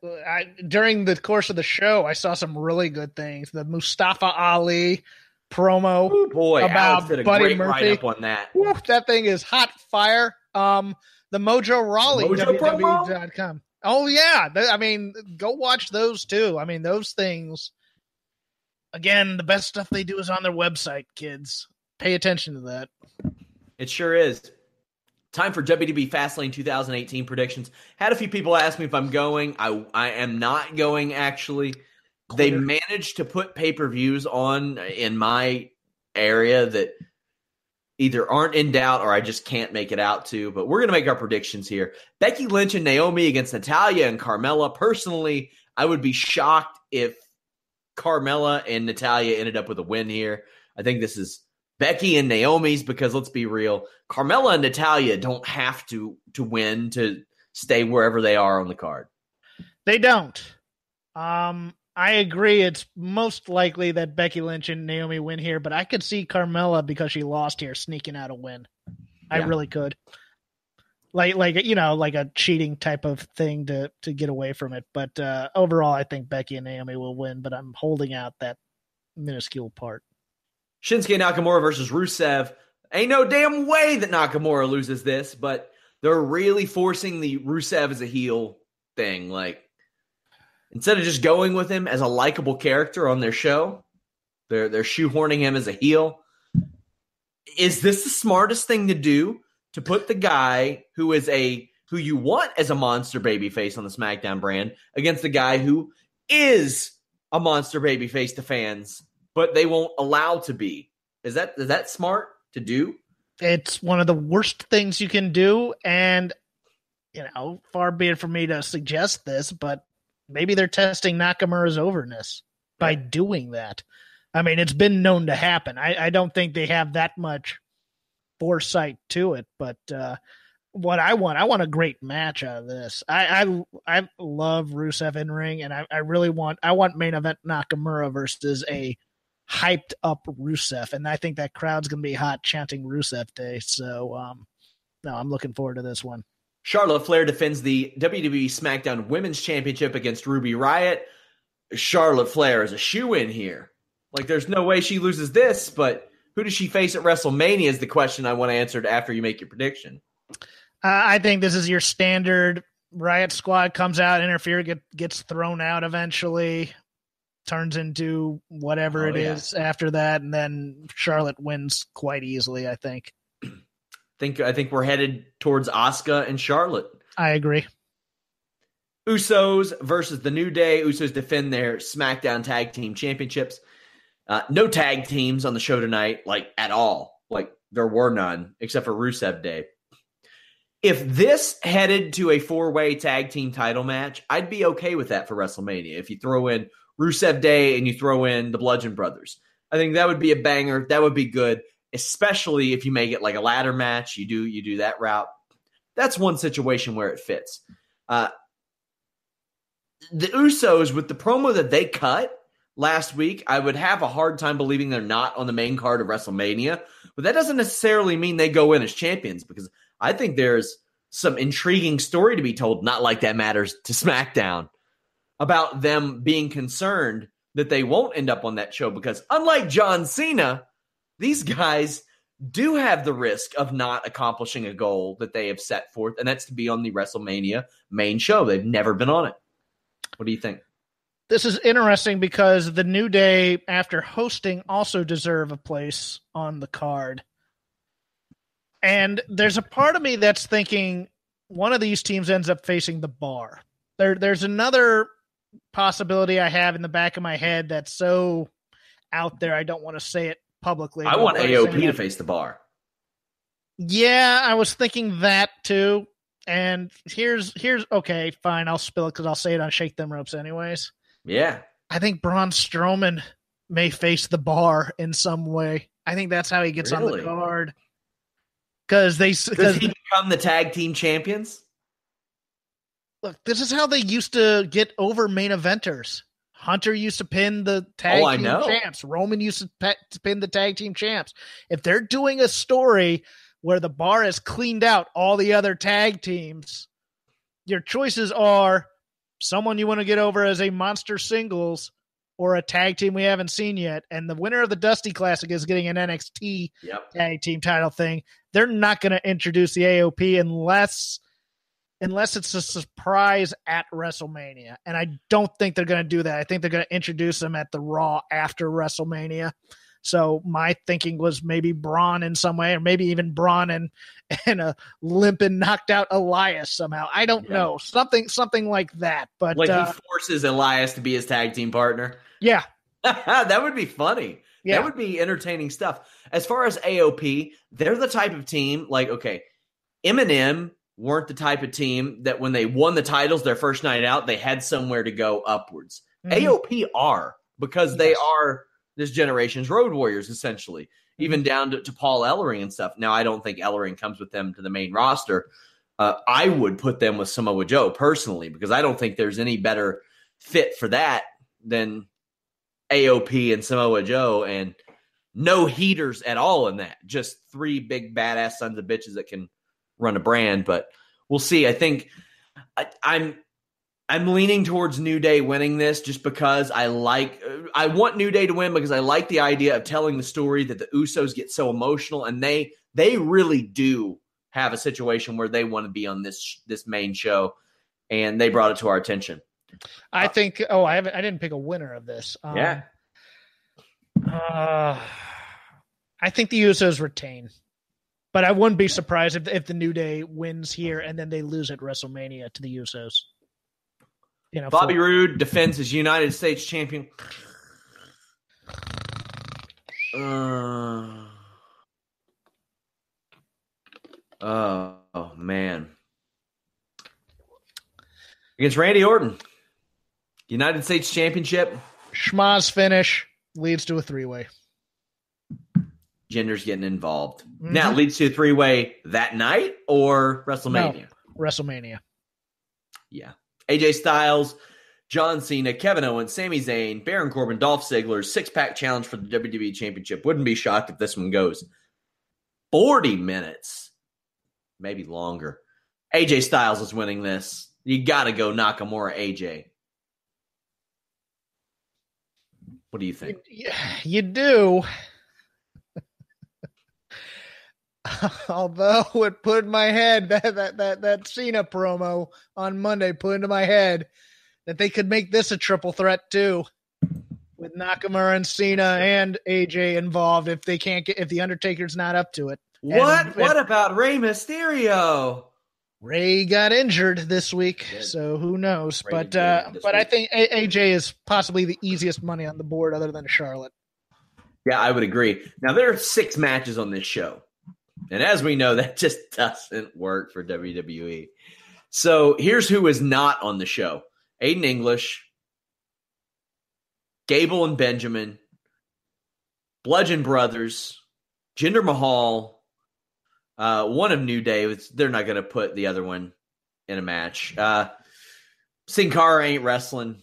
I, during the course of the show, I saw some really good things. The Mustafa Ali promo. Oh boy, About Alex did a Buddy great Murphy. write up on that. That thing is hot fire. Um, the Mojo Rawley, Mojo promo? Oh yeah, I mean, go watch those too. I mean, those things. Again, the best stuff they do is on their website. Kids, pay attention to that. It sure is. Time for WWE Fastlane 2018 predictions. Had a few people ask me if I'm going. I I am not going actually. They managed to put pay-per-views on in my area that either aren't in doubt or I just can't make it out to, but we're going to make our predictions here. Becky Lynch and Naomi against Natalya and Carmella. Personally, I would be shocked if Carmella and Natalya ended up with a win here. I think this is Becky and Naomi's because let's be real, Carmella and Natalya don't have to to win to stay wherever they are on the card. They don't. Um, I agree. It's most likely that Becky Lynch and Naomi win here, but I could see Carmella because she lost here sneaking out a win. I really could. Like, like you know, like a cheating type of thing to to get away from it. But uh, overall, I think Becky and Naomi will win. But I'm holding out that minuscule part. Shinsuke Nakamura versus Rusev. Ain't no damn way that Nakamura loses this, but they're really forcing the Rusev as a heel thing. Like instead of just going with him as a likable character on their show, they're they're shoehorning him as a heel. Is this the smartest thing to do to put the guy who is a who you want as a monster babyface on the SmackDown brand against the guy who is a monster babyface to fans, but they won't allow to be? Is that is that smart to do? It's one of the worst things you can do, and you know, far be it from me to suggest this, but maybe they're testing Nakamura's overness by doing that. I mean, it's been known to happen. I, I don't think they have that much foresight to it, but uh, what I want, I want a great match out of this. I I, I love Rusev in ring, and I, I really want I want main event Nakamura versus a hyped up Rusev, and I think that crowd's gonna be hot chanting Rusev Day. So, um, no, I'm looking forward to this one. Charlotte Flair defends the WWE SmackDown Women's Championship against Ruby Riott. Charlotte Flair is a shoe in here. Like, there's no way she loses this, but who does she face at WrestleMania is the question I want answered after you make your prediction. Uh, I think this is your standard Riott Squad comes out, interfere, get, gets thrown out eventually, turns into whatever Oh, it is yeah. after that, and then Charlotte wins quite easily. I think. Think I think we're headed towards Asuka and Charlotte. I agree. Usos versus the New Day. Usos defend their SmackDown Tag Team Championships. Uh, no tag teams on the show tonight, like at all. Like there were none except for Rusev Day. If this headed to a four way tag team title match, I'd be okay with that for WrestleMania. If you throw in Rusev Day and you throw in the Bludgeon Brothers, I think that would be a banger. That would be good, especially if you make it like a ladder match. You do you do that route. That's one situation where it fits. Uh, the Usos with the promo that they cut last week, I would have a hard time believing they're not on the main card of WrestleMania. But that doesn't necessarily mean they go in as champions because I think there's some intriguing story to be told, not like that matters to SmackDown, about them being concerned that they won't end up on that show because unlike John Cena, these guys do have the risk of not accomplishing a goal that they have set forth, and that's to be on the WrestleMania main show. They've never been on it. What do you think? This is interesting because the New Day, after hosting, also deserve a place on the card. And there's a part of me that's thinking one of these teams ends up facing the bar. There, there's another possibility I have in the back of my head that's so out there I don't want to say it publicly. I want AOP to face the bar. Yeah, I was thinking that too. And here's here's okay, fine. I'll spill it because I'll say it on Shake Them Ropes anyways. Yeah, I think Braun Strowman may face the bar in some way. I think that's how he gets really? on the card. Because they does he become the tag team champions? Look, this is how they used to get over main eventers. Hunter used to pin the tag oh, team champs. Roman used to, pe- to pin the tag team champs. If they're doing a story where the bar has cleaned out all the other tag teams, your choices are someone you want to get over as a monster singles or a tag team we haven't seen yet. And the winner of the Dusty Classic is getting an NXT yep. tag team title thing. They're not going to introduce the AOP unless unless it's a surprise at WrestleMania. And I don't think they're going to do that. I think they're going to introduce them at the Raw after WrestleMania. So my thinking was maybe Braun in some way, or maybe even Braun and and a limping, knocked out Elias somehow. I don't yeah. know something something like that. But like uh, he forces Elias to be his tag team partner. Yeah, that would be funny. Yeah. That would be entertaining stuff. As far as AOP, they're the type of team like okay, MNM weren't the type of team that when they won the titles their first night out, they had somewhere to go upwards. Mm-hmm. AOP are because yes. they are this generation's road warriors, essentially, mm-hmm. even down to, to, Paul Ellering and stuff. Now, I don't think Ellering comes with them to the main roster. Uh, I would put them with Samoa Joe personally because I don't think there's any better fit for that than AOP and Samoa Joe and no heaters at all in that. Just three big badass sons of bitches that can run a brand, but we'll see. I think I, I'm I'm leaning towards New Day winning this just because I like I want New Day to win because I like the idea of telling the story that the Usos get so emotional and they they really do have a situation where they want to be on this this main show and they brought it to our attention. I uh, think oh I haven't I didn't pick a winner of this. Um, yeah. Uh, I think the Usos retain. But I wouldn't be surprised if if the New Day wins here and then they lose at WrestleMania to the Usos. You know, Bobby for- Roode defends his United States champion. Uh, oh, oh man. Against Randy Orton. United States Championship. Schmaz finish leads to a three way. Jinder's getting involved. Mm-hmm. Now leads to a three way that night or WrestleMania? No, WrestleMania. Yeah. AJ Styles, John Cena, Kevin Owens, Sami Zayn, Baron Corbin, Dolph Ziggler, six pack challenge for the WWE Championship. Wouldn't be shocked if this one goes 40 minutes, maybe longer. AJ Styles is winning this. You got to go Nakamura AJ. What do you think? You, you do. Although it put in my head that that that that Cena promo on Monday put into my head that they could make this a triple threat too, with Nakamura and Cena and AJ involved if they can't get if the Undertaker's not up to it. What? And, what about Rey Mysterio? Rey got injured this week, so who knows? Rey but uh, but week. I think AJ is possibly the easiest money on the board, other than Charlotte. Yeah, I would agree. Now there are six matches on this show. And as we know, that just doesn't work for WWE. So here's who is not on the show Aiden English, Gable and Benjamin, Bludgeon Brothers, Jinder Mahal, uh, one of New Day. They're not going to put the other one in a match. Uh, Sin Cara ain't wrestling.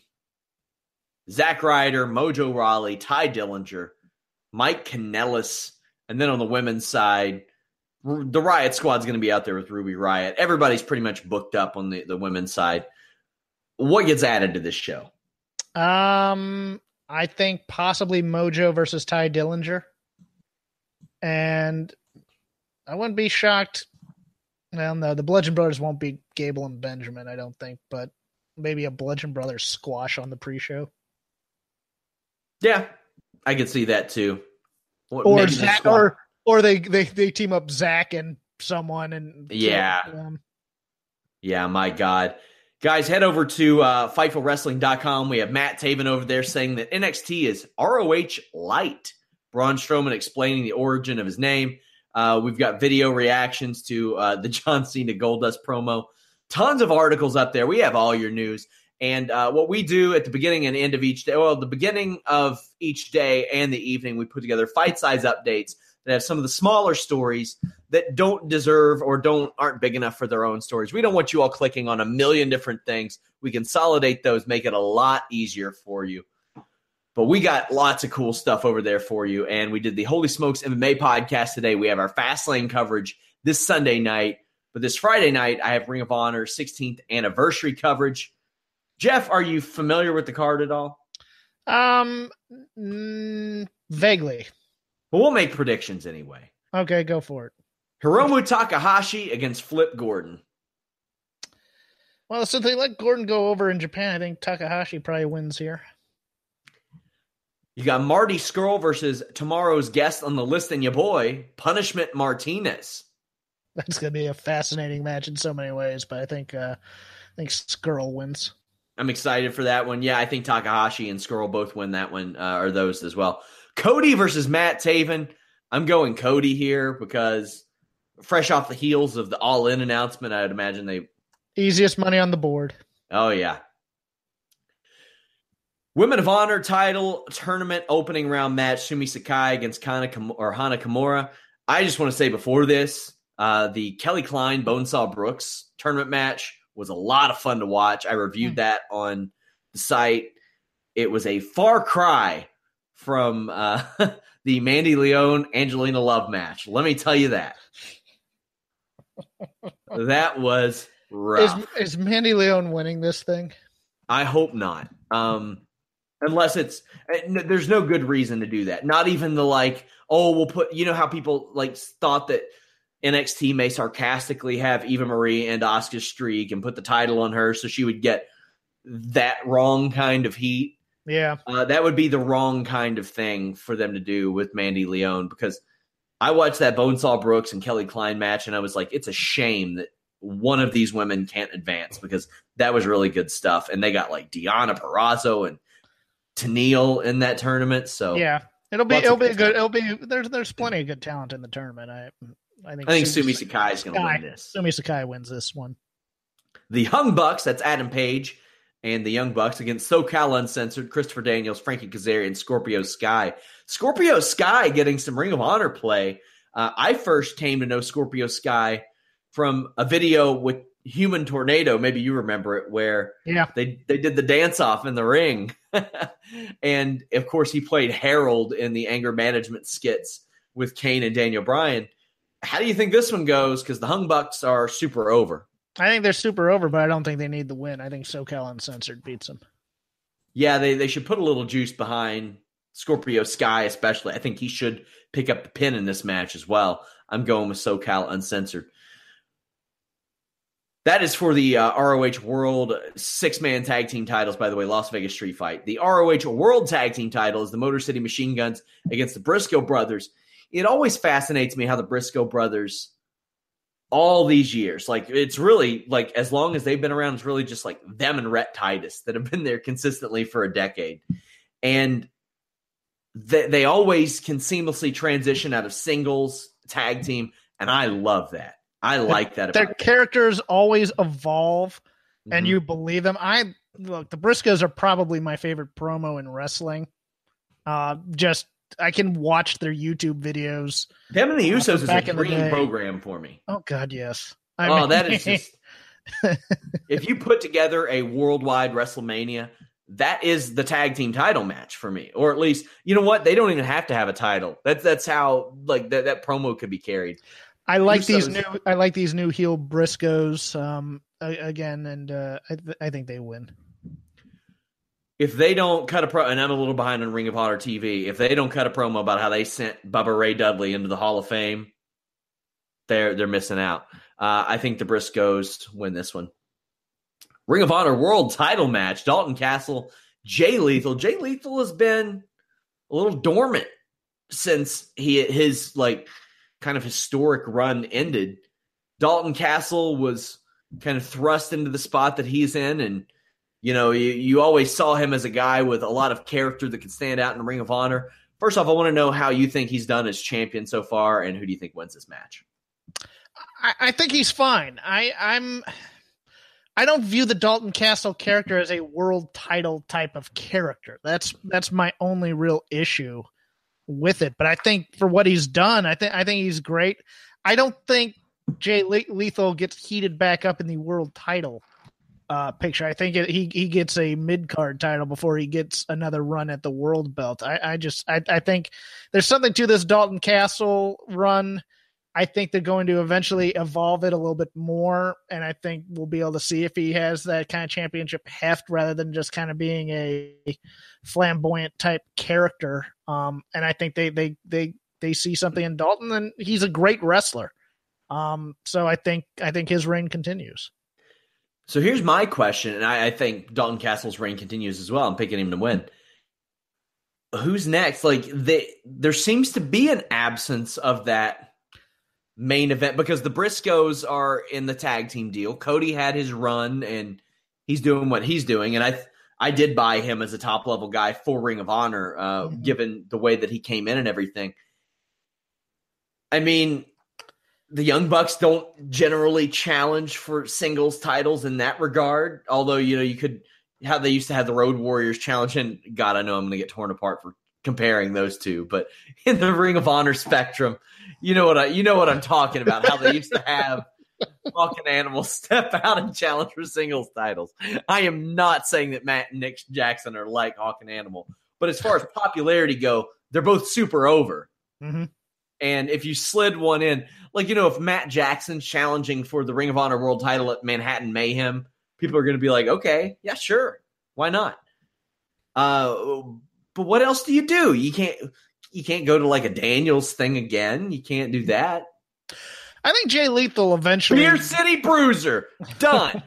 Zack Ryder, Mojo Rawley, Tye Dillinger, Mike Kanellis, and then on the women's side, the Riott Squad's going to be out there with Ruby Riott. Everybody's pretty much booked up on the, the women's side. What gets added to this show? Um, I think possibly Mojo versus Tye Dillinger, and I wouldn't be shocked. Well, no, the Bludgeon Brothers won't be Gable and Benjamin, I don't think, but maybe a Bludgeon Brothers squash on the pre-show. Yeah, I could see that too. Or Zach, or or they, they they team up Zach and someone and yeah, yeah. My God, guys, head over to uh, FightfulWrestling.com. We have Matt Taven over there saying that NXT is ROH light. Braun Strowman explaining the origin of his name. Uh, we've got video reactions to uh, the John Cena Goldust promo. Tons of articles up there. We have all your news. And uh, what we do at the beginning and end of each day, well, the beginning of each day and the evening, we put together fight size updates that have some of the smaller stories that don't deserve or don't aren't big enough for their own stories. We don't want you all clicking on a million different things. We consolidate those, make it a lot easier for you. But we got lots of cool stuff over there for you. And we did the Holy Smokes MMA podcast today. We have our Fastlane coverage this Sunday night. But this Friday night, I have Ring of Honor 16th anniversary coverage. Jeff, are you familiar with the card at all? Um, mm, vaguely. But we'll make predictions anyway. Okay, go for it. Hiromu Takahashi against Flip Gordon. Well, since they let Gordon go over in Japan, I think Takahashi probably wins here. You got Marty Scurll versus tomorrow's guest on the list and your boy, Punishment Martinez. That's going to be a fascinating match in so many ways, but I think uh, I think Scurll wins. I'm excited for that one. Yeah, I think Takahashi and Scurll both win that one, uh, or those as well. Cody versus Matt Taven. I'm going Cody here because fresh off the heels of the All In announcement, I'd imagine they easiest money on the board. Oh yeah. Women of Honor title tournament opening round match: Sumi Sakai against Kana Kim- or Hana Kimura. I just want to say before this, uh, the Kelly Klein Bonesaw Brooks tournament match was a lot of fun to watch. I reviewed mm. that on the site. It was a far cry from uh, the Mandy Leon Angelina Love match. Let me tell you that. that was rough. Is, is Mandy Leon winning this thing? I hope not. Um, unless it's eh, there's no good reason to do that. Not even the like, oh, we'll put. You know how people like thought that NXT may sarcastically have Eva Marie and Asuka streak and put the title on her so she would get that wrong kind of heat. Yeah. Uh, that would be the wrong kind of thing for them to do with Mandy Leon because I watched that Bonesaw Brooks and Kelly Klein match and I was like, it's a shame that one of these women can't advance because that was really good stuff. And they got like Deonna Purrazzo and Tenille in that tournament. So yeah, it'll be it'll be good. It'll be there's there's plenty of good talent in the tournament. I I think I think Sumi Sakai is going to win this. Sumi Sakai wins this one. The Hung Bucks, that's Adam Page and the Young Bucks against SoCal Uncensored, Christopher Daniels, Frankie Kazarian, Scorpio Sky. Scorpio Sky getting some Ring of Honor play. Uh, I first came to know Scorpio Sky from a video with Human Tornado. Maybe you remember it, where yeah they they did the dance off in the ring, and of course he played Harold in the anger management skits with Kane and Daniel Bryan. How do you think this one goes? Because the Hung Bucks are super over. I think they're super over, but I don't think they need the win. I think SoCal Uncensored beats them. Yeah, they, they should put a little juice behind Scorpio Sky, especially. I think he should pick up the pin in this match as well. I'm going with SoCal Uncensored. That is for the uh, ROH World six man tag team titles, by the way, Las Vegas Street Fight. The ROH World Tag Team title is the Motor City Machine Guns against the Briscoe Brothers it always fascinates me how the Briscoe brothers all these years, like it's really like as long as they've been around, it's really just like them and Rhett Titus that have been there consistently for a decade. And they, they always can seamlessly transition out of singles, tag team, and I love that. I like that. Their characters always evolve, and mm-hmm. you believe them. I look, the Briscoes are probably my favorite promo in wrestling. Uh, just I can watch their YouTube videos. Them and the Usos is a dream program for me. Oh God, yes. I oh, mean, that is just. if you put together a worldwide WrestleMania, that is the tag team title match for me, or at least you know what they don't even have to have a title. That's that's how like that that promo could be carried. I like these new. I like these new heel Briscoes um, again, and uh, I, th- I think they win. If they don't cut a pro, and I'm a little behind on Ring of Honor TV. If they don't cut a promo about how they sent Bubba Ray Dudley into the Hall of Fame, they're they're missing out. Uh, I think the Briscoes win this one. Ring of Honor World Title match: Dalton Castle, Jay Lethal. Jay Lethal has been a little dormant since he his like kind of historic run ended. Dalton Castle was kind of thrust into the spot that he's in, and you know you, you always saw him as a guy with a lot of character that could stand out in the Ring of Honor. First off, I want to know how you think he's done as champion so far, and who do you think wins this match? I, I think he's fine. I, I'm. I don't view the Dalton Castle character as a world title type of character. That's that's my only real issue with it. But I think for what he's done, I think I think he's great. I don't think Jay Lethal gets heated back up in the world title uh, picture. I think it, he he gets a mid card title before he gets another run at the world belt. I, I just I, I think there's something to this Dalton Castle run I think they're going to eventually evolve it a little bit more, and I think we'll be able to see if he has that kind of championship heft rather than just kind of being a flamboyant type character. Um, and I think they they they they see something in Dalton, and he's a great wrestler. Um, so I think I think his reign continues. So here's my question, and I, I think Dalton Castle's reign continues as well. I'm picking him to win. Who's next? Like they, there seems to be an absence of that main event because the Briscoes are in the tag team deal. Cody had his run and he's doing what he's doing, and I I did buy him as a top level guy for Ring of Honor, uh, mm-hmm. given the way that he came in and everything. I mean, the Young Bucks don't generally challenge for singles titles in that regard. Although you know you could how they used to have the Road Warriors challenge, and God, I know I'm going to get torn apart for comparing those two, but in the Ring of Honor spectrum, you know what I you know what I'm talking about. How they used to have fucking animals step out and challenge for singles titles. I am not saying that Matt and Nick Jackson are like Hawk and Animal, but as far as popularity go, they're both super over. Mm-hmm. And if you slid one in, like you know, if Matt Jackson challenging for the Ring of Honor World Title at Manhattan Mayhem, people are going to be like, okay, yeah, sure, why not? Uh, but what else do you do? You can't you can't go to like a Daniels thing again. You can't do that. I think Jay Lethal eventually Beer City Bruiser done.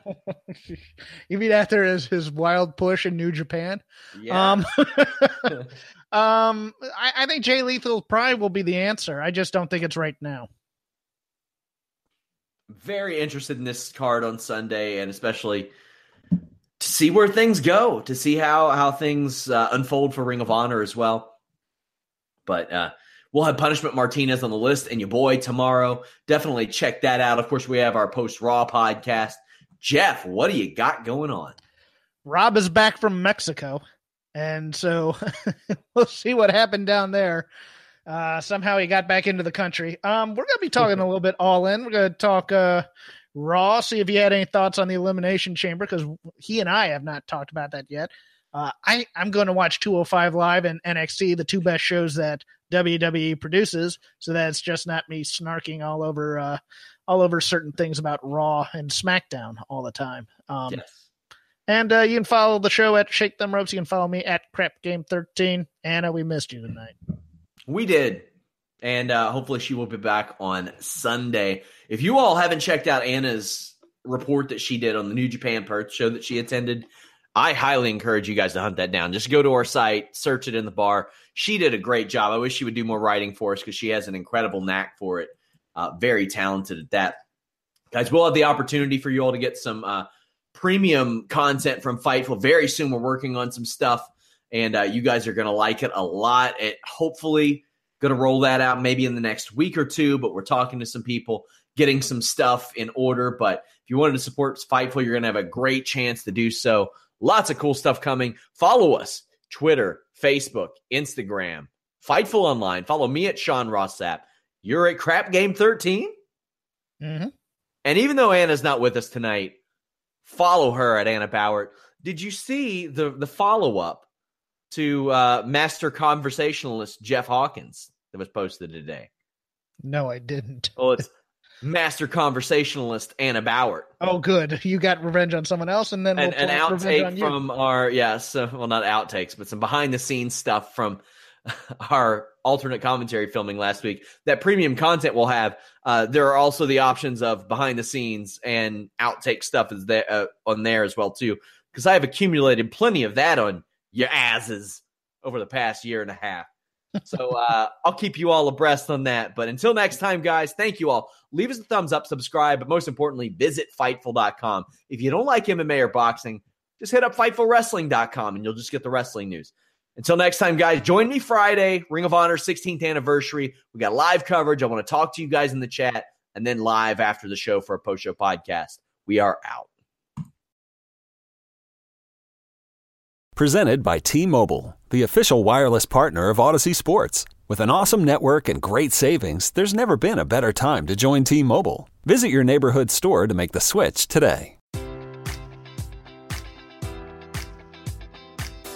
you mean after his his wild push in New Japan? Yeah. Um, um I, I think Jay Lethal probably will be the answer. I just don't think it's right now. Very interested in this card on Sunday, and especially to see where things go, to see how how things uh, unfold for Ring of Honor as well. But uh, we'll have Punishment Martinez on the list and your boy tomorrow. Definitely check that out. Of course, we have our post Raw podcast. Jeff, what do you got going on? Rob is back from Mexico, and so we'll see what happened down there. Uh, somehow he got back into the country. Um, we're gonna be talking a little bit all in. We're gonna talk uh, Raw. See if you had any thoughts on the Elimination Chamber because he and I have not talked about that yet. Uh, I I'm going to watch 205 Live and NXT, the two best shows that WWE produces, so that's just not me snarking all over uh, all over certain things about Raw and SmackDown all the time. Um, yes. And uh, you can follow the show at Shake Them Ropes. You can follow me at Crap Game 13. Anna, we missed you tonight. We did. And uh, hopefully she will be back on Sunday. If you all haven't checked out Anna's report that she did on the New Japan Perth show that she attended, I highly encourage you guys to hunt that down. Just go to our site, search it in the bar. She did a great job. I wish she would do more writing for us because she has an incredible knack for it. Uh, very talented at that. Guys, we'll have the opportunity for you all to get some uh, premium content from Fightful very soon. We're working on some stuff, and uh, you guys are going to like it a lot. It hopefully going to roll that out maybe in the next week or two. But we're talking to some people, getting some stuff in order. But if you wanted to support Fightful, you're going to have a great chance to do so. Lots of cool stuff coming. Follow us Twitter, Facebook, Instagram, Fightful Online. Follow me at Sean Ross Sapp. You're at Crap Game 13. Mm-hmm. And even though Anna's not with us tonight, follow her at Anna Bauer. Did you see the the follow up to uh, master conversationalist Jeff Hawkins that was posted today? No, I didn't. well, it's master conversationalist Anna Bauer. Oh, good. You got revenge on someone else, and then we'll an, an outtake from our yes, uh, well, not outtakes, but some behind the scenes stuff from our alternate commentary filming last week. That premium content we'll have. Uh, there are also the options of behind the scenes and outtake stuff is there uh, on there as well too. Because I have accumulated plenty of that on your asses over the past year and a half. so uh, I'll keep you all abreast on that. But until next time, guys, thank you all. Leave us a thumbs up, subscribe, but most importantly, visit Fightful.com. If you don't like MMA or boxing, just hit up FightfulWrestling.com and you'll just get the wrestling news. Until next time, guys, join me Friday, Ring of Honor 16th anniversary. We got live coverage. I want to talk to you guys in the chat and then live after the show for a post show podcast. We are out. Presented by T Mobile, the official wireless partner of Audacy Sports. With an awesome network and great savings, there's never been a better time to join T Mobile. Visit your neighborhood store to make the switch today.